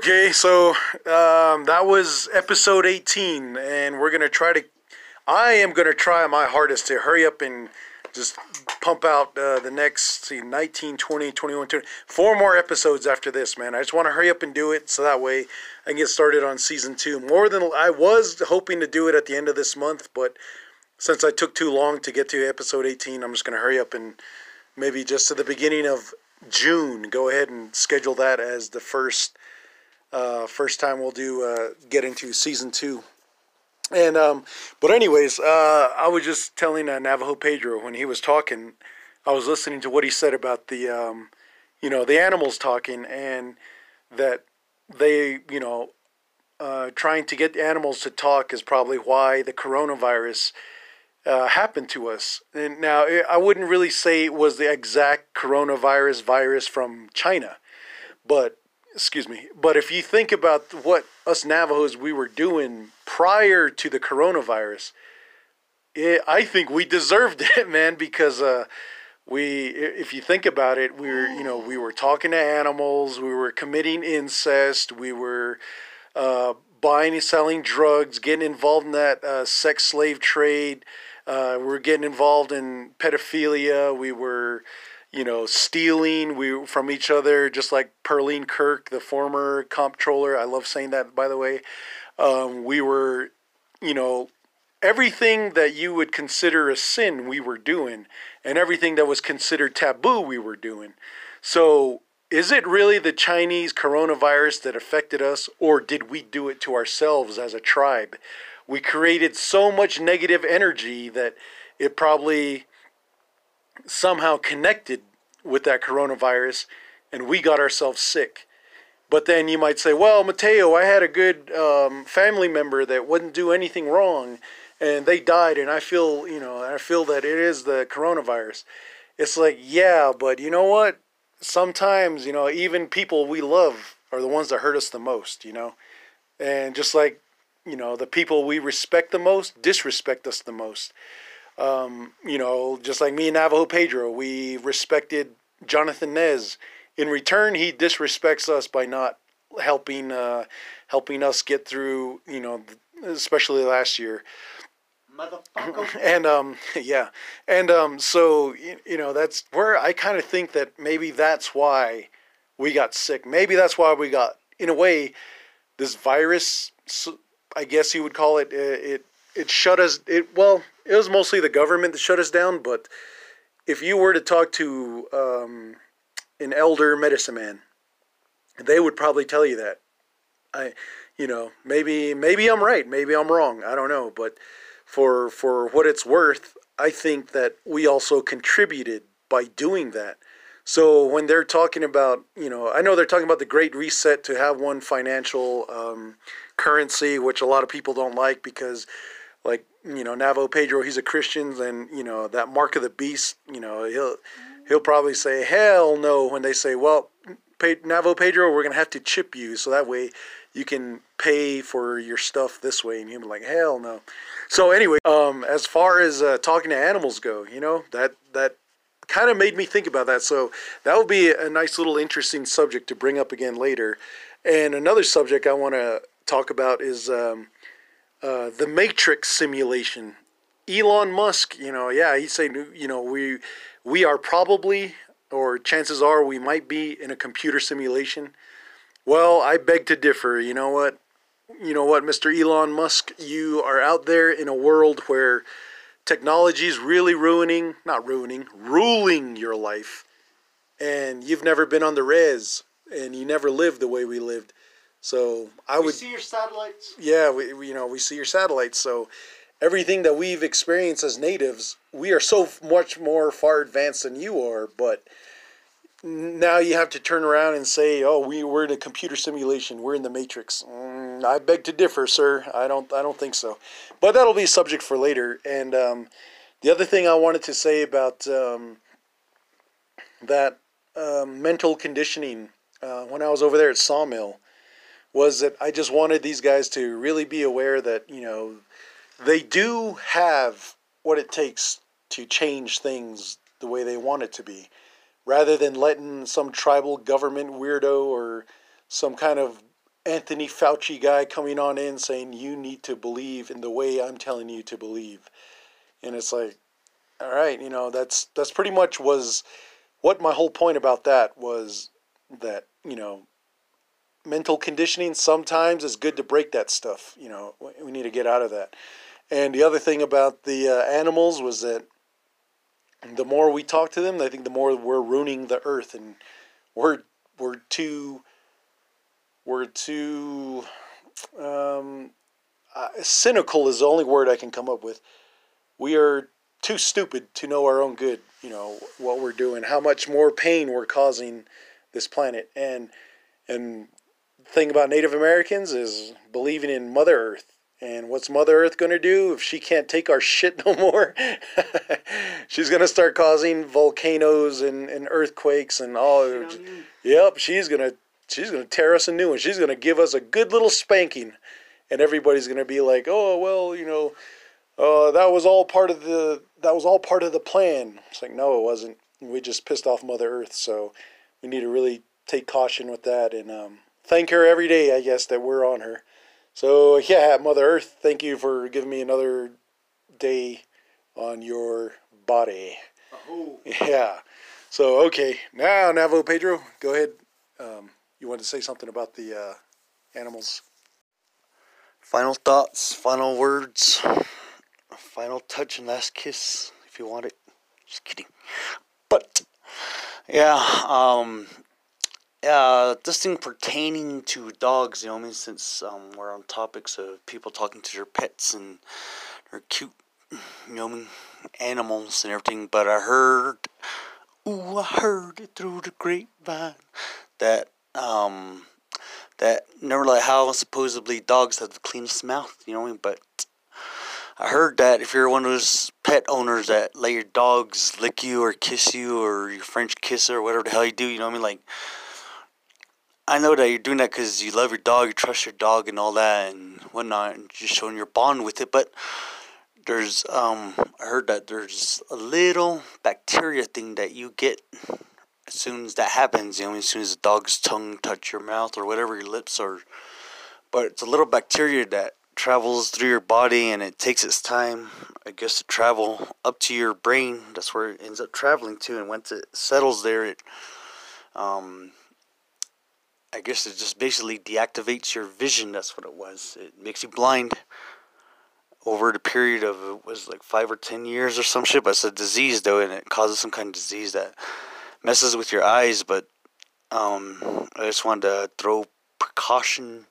Okay, so um, that was episode 18, and we're going to try to. I am going to try my hardest to hurry up and just pump out uh, the next see 19 20 21 20 four more episodes after this man i just want to hurry up and do it so that way i can get started on season two more than i was hoping to do it at the end of this month but since i took too long to get to episode 18 i'm just going to hurry up and maybe just to the beginning of june go ahead and schedule that as the first uh, first time we'll do uh, get into season two and um, but anyways, uh, I was just telling uh, Navajo Pedro when he was talking, I was listening to what he said about the, um, you know, the animals talking and that they, you know, uh, trying to get animals to talk is probably why the coronavirus uh, happened to us. And now I wouldn't really say it was the exact coronavirus virus from China, but excuse me. But if you think about what us Navajos we were doing prior to the coronavirus, it, I think we deserved it, man, because uh, we, if you think about it, we were, you know, we were talking to animals, we were committing incest, we were uh, buying and selling drugs, getting involved in that uh, sex slave trade. Uh, we were getting involved in pedophilia. We were you know, stealing we from each other, just like Pearline Kirk, the former comptroller. I love saying that, by the way. Um, we were, you know, everything that you would consider a sin, we were doing, and everything that was considered taboo, we were doing. So, is it really the Chinese coronavirus that affected us, or did we do it to ourselves as a tribe? We created so much negative energy that it probably somehow connected with that coronavirus and we got ourselves sick. But then you might say, well, Mateo, I had a good um, family member that wouldn't do anything wrong and they died and I feel, you know, I feel that it is the coronavirus. It's like, yeah, but you know what? Sometimes, you know, even people we love are the ones that hurt us the most, you know? And just like, you know, the people we respect the most disrespect us the most. Um, you know, just like me and Navajo Pedro, we respected Jonathan Nez. In return, he disrespects us by not helping uh, helping us get through. You know, especially last year. Motherfucker. And um, yeah, and um, so you know that's where I kind of think that maybe that's why we got sick. Maybe that's why we got, in a way, this virus. I guess you would call it. It it shut us. It well, it was mostly the government that shut us down. But if you were to talk to um, an elder medicine man, they would probably tell you that. I, you know, maybe maybe I'm right, maybe I'm wrong. I don't know, but for for what it's worth, I think that we also contributed by doing that. So when they're talking about, you know, I know they're talking about the Great Reset to have one financial um, currency, which a lot of people don't like because like you know Navo Pedro, he's a Christian, and you know that mark of the beast. You know he'll he'll probably say hell no when they say, well, Navo Pedro, we're gonna have to chip you, so that way you can pay for your stuff this way, and he'll be like hell no. So anyway, um, as far as uh, talking to animals go, you know that that kind of made me think about that. So that would be a nice little interesting subject to bring up again later. And another subject I want to talk about is um, uh, the Matrix simulation. Elon Musk, you know, yeah, he's saying, you know, we we are probably, or chances are, we might be in a computer simulation. Well, I beg to differ. You know what? You know what, Mr. Elon Musk, you are out there in a world where technology is really ruining, not ruining, ruling your life. And you've never been on the res, and you never lived the way we lived. So I we would see your satellites. Yeah, we, we you know we see your satellites. So everything that we've experienced as natives, we are so much more far advanced than you are. But now you have to turn around and say, "Oh, we we're in a computer simulation. We're in the matrix." Mm, I beg to differ, sir. I don't I don't think so. But that'll be a subject for later. And um, the other thing I wanted to say about um, that um, mental conditioning uh, when I was over there at Sawmill was that I just wanted these guys to really be aware that, you know, they do have what it takes to change things the way they want it to be, rather than letting some tribal government weirdo or some kind of Anthony Fauci guy coming on in saying you need to believe in the way I'm telling you to believe. And it's like, all right, you know, that's that's pretty much was what my whole point about that was that, you know, mental conditioning sometimes is good to break that stuff, you know. We need to get out of that. And the other thing about the uh, animals was that the more we talk to them, I think the more we're ruining the earth and we're we're too we're too um, uh, cynical is the only word I can come up with. We are too stupid to know our own good. You know what we're doing, how much more pain we're causing this planet, and and thing about Native Americans is believing in Mother Earth. And what's Mother Earth going to do if she can't take our shit no more? She's going to start causing volcanoes and, and earthquakes and all. Yep, she's going to she's going to tear us a new one. She's going to give us a good little spanking. And everybody's going to be like, "Oh, well, you know, uh, that was all part of the that was all part of the plan." It's like, "No, it wasn't. We just pissed off Mother Earth, so we need to really take caution with that and um, thank her every day, I guess, that we're on her. So, yeah, Mother Earth, thank you for giving me another day on your body. Oh. Yeah. So, okay. Now, Navo Pedro, go ahead. Um, you wanted to say something about the uh, animals? Final thoughts, final words, final touch and last kiss, if you want it. Just kidding. But, yeah, um, uh, this thing pertaining to dogs, you know, I mean, since um, we're on topics of people talking to their pets and their cute, you know, animals and everything, but I heard, ooh, I heard it through the grapevine that, um, that never like how supposedly dogs have the cleanest mouth, you know, I mean, but I heard that if you're one of those pet owners that let your dogs lick you or kiss you or your French kiss or whatever the hell you do, you know what I mean, like I know that you're doing that because you love your dog, you trust your dog, and all that, and whatnot, and just showing your bond with it. But there's, um, I heard that there's a little bacteria thing that you get as soon as that happens. You know, as soon as the dog's tongue touch your mouth or whatever your lips are. But it's a little bacteria that travels through your body, and it takes its time, I guess, to travel up to your brain. That's where it ends up traveling to, and once it settles there, it um I guess it just basically deactivates your vision. That's what it was. It makes you blind over the period of it was like five or ten years or some shit. But it's a disease though, and it causes some kind of disease that messes with your eyes. But um, I just wanted to throw precaution,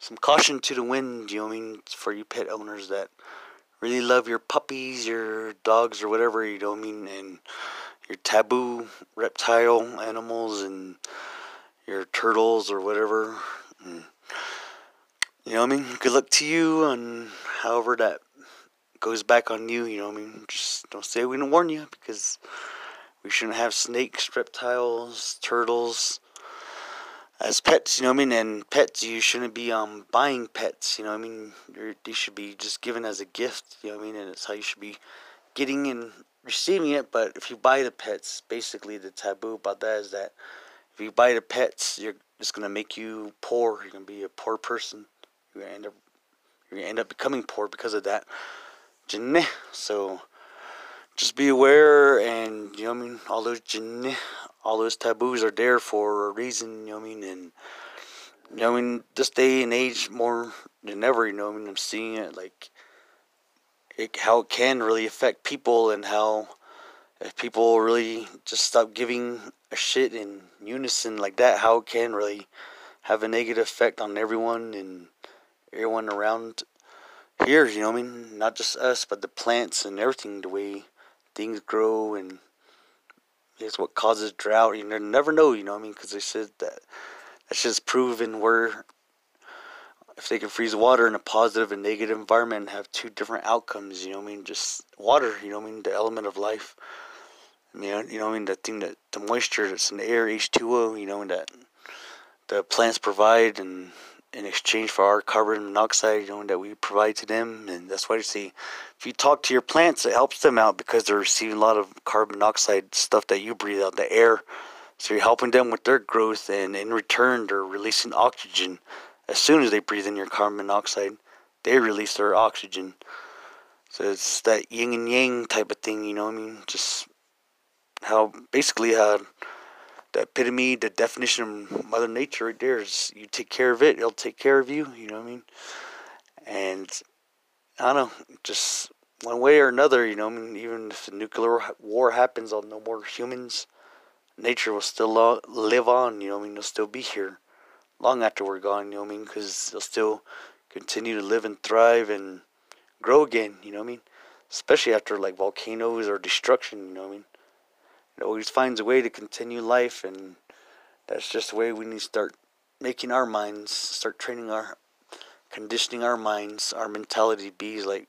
some caution to the wind. You know what I mean for you pet owners that really love your puppies, your dogs, or whatever. You know what I mean, and your taboo reptile animals and your turtles or whatever. And, you know what I mean? Good luck to you and however that goes back on you, you know what I mean? Just don't say we didn't warn you because we shouldn't have snakes, reptiles, turtles as pets, you know what I mean? And pets, you shouldn't be um buying pets, you know what I mean? You're, they should be just given as a gift, you know what I mean? And it's how you should be getting and receiving it. But if you buy the pets, basically the taboo about that is that if you buy the pets, you're it's gonna make you poor. You're gonna be a poor person. You're gonna end up you're gonna end up becoming poor because of that. So just be aware and you know I mean, all those all those taboos are there for a reason, you know I mean, and you know I mean, this day and age more than ever, you know I mean, I'm seeing it like it, how it can really affect people and how if people really just stop giving a shit in unison like that, how it can really have a negative effect on everyone and everyone around here, you know what I mean? Not just us, but the plants and everything, the way things grow and it's what causes drought. You never know, you know what I mean? Because they said that that's just proven where if they can freeze water in a positive and negative environment and have two different outcomes, you know what I mean? Just water, you know what I mean? The element of life. You know, you know, I mean, the thing that the moisture that's in the air, H2O, you know, and that the plants provide and in exchange for our carbon monoxide, you know, that we provide to them. And that's why you see, if you talk to your plants, it helps them out because they're receiving a lot of carbon monoxide stuff that you breathe out the air. So you're helping them with their growth, and in return, they're releasing oxygen as soon as they breathe in your carbon monoxide, they release their oxygen. So it's that yin and yang type of thing, you know what I mean? Just how basically how the epitome, the definition of Mother Nature right there is you take care of it, it'll take care of you, you know what I mean? And I don't know, just one way or another, you know, I mean, even if the nuclear war happens on no more humans, nature will still live on, you know, I mean, they'll still be here long after we're gone, you know, I mean, because they'll still continue to live and thrive and grow again, you know, I mean, especially after like volcanoes or destruction, you know, I mean, it always finds a way to continue life, and that's just the way we need to start making our minds, start training our, conditioning our minds, our mentality be like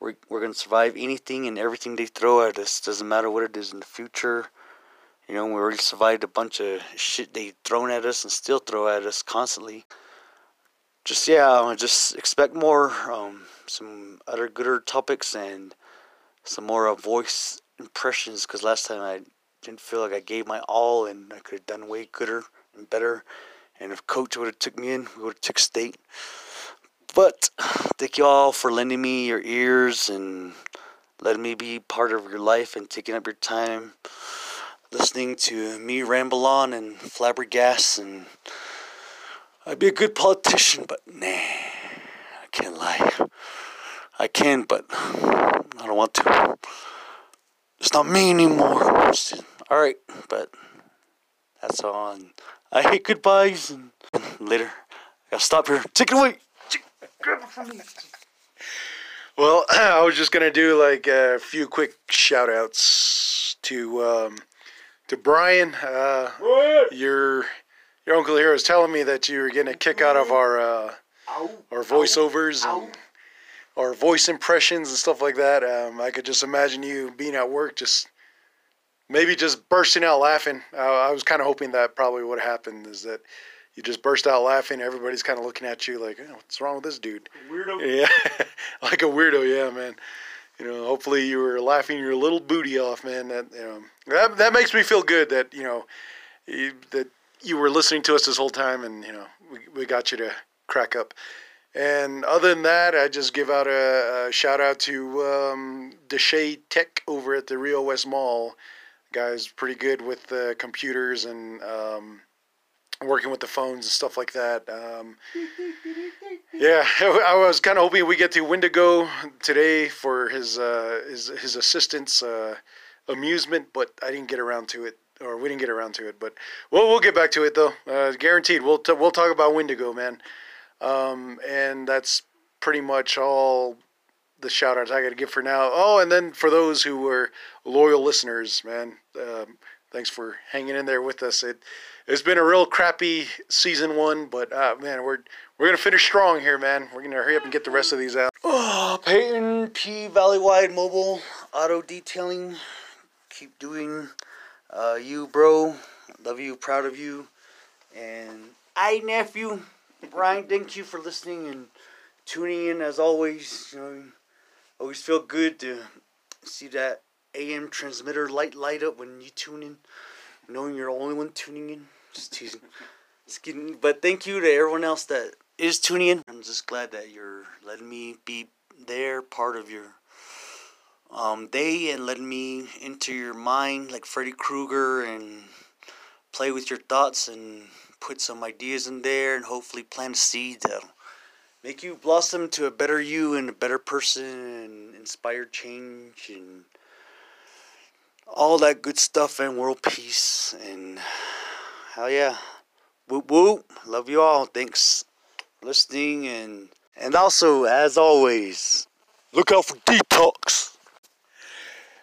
we're, we're going to survive anything and everything they throw at us. Doesn't matter what it is in the future. You know, we already survived a bunch of shit they thrown at us and still throw at us constantly. Just yeah, just expect more, um, some other gooder topics and some more uh, voice impressions. Because last time I didn't feel like I gave my all and I could have done way gooder and better. And if Coach would have took me in, we would have took state. But thank you all for lending me your ears and letting me be part of your life and taking up your time listening to me ramble on and flabbergast and I'd be a good politician, but nah, I can't lie. I can, but I don't want to. It's not me anymore. All right, but that's all. And I hate goodbyes and later. I gotta stop here. Take it away. Grab it from me. Well, I was just gonna do like a few quick shout outs to um, to Brian. Uh, your your uncle here was telling me that you were getting a kick out of our uh, our voiceovers and our voice impressions and stuff like that. Um, I could just imagine you being at work, just maybe just bursting out laughing. Uh, I was kind of hoping that probably what happened is that you just burst out laughing. Everybody's kind of looking at you like, oh, "What's wrong with this dude?" Weirdo. Yeah, like a weirdo. Yeah, man. You know, hopefully you were laughing your little booty off, man. That you know, that that makes me feel good that you know you, that you were listening to us this whole time, and you know we we got you to crack up. And other than that, I just give out a, a shout out to um, Deshay Tech over at the Rio West Mall. guy's pretty good with the computers and um, working with the phones and stuff like that. Um, yeah, I was kind of hoping we get to Wendigo today for his uh, his his assistant's uh, amusement, but I didn't get around to it, or we didn't get around to it. But we'll we'll get back to it though, uh, guaranteed. We'll t- we'll talk about Wendigo, man. Um, and that's pretty much all the shout outs I got to give for now. Oh, and then for those who were loyal listeners, man, um, thanks for hanging in there with us. It it's been a real crappy season one, but uh, man, we're we're gonna finish strong here, man. We're gonna hurry up and get the rest of these out. Oh, Peyton P Valley Wide Mobile Auto Detailing. Keep doing uh, you, bro. Love you, proud of you. And I, nephew, Brian, thank you for listening and tuning in as always. You know, always feel good to see that AM transmitter light light up when you tune in, knowing you're the only one tuning in. Just teasing. Just kidding. But thank you to everyone else that is tuning in. I'm just glad that you're letting me be there, part of your um, day, and letting me into your mind like Freddy Krueger and play with your thoughts and put some ideas in there and hopefully plant a seed that'll make you blossom to a better you and a better person and inspire change and all that good stuff and world peace and hell yeah. Whoop whoop. Love you all. Thanks for listening and and also as always, look out for detox.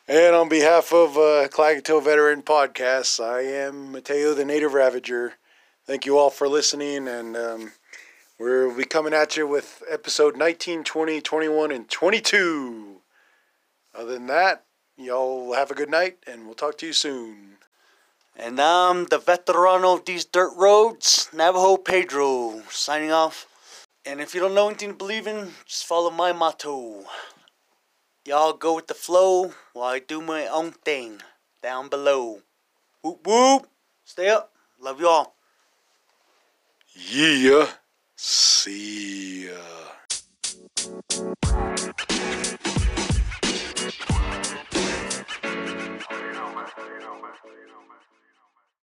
And on behalf of uh, Klagetoh Veteran Podcasts, I am Mateo the Native Ravager. Thank you all for listening, and um, we'll be coming at you with episode 19, 20, 21, and 22. Other than that, y'all have a good night, and we'll talk to you soon. And I'm the veteran of these dirt roads, Navajo Pedro, signing off. And if you don't know anything to believe in, just follow my motto. Y'all go with the flow while I do my own thing down below. Whoop whoop. Stay up. Love y'all. Yeah. See ya.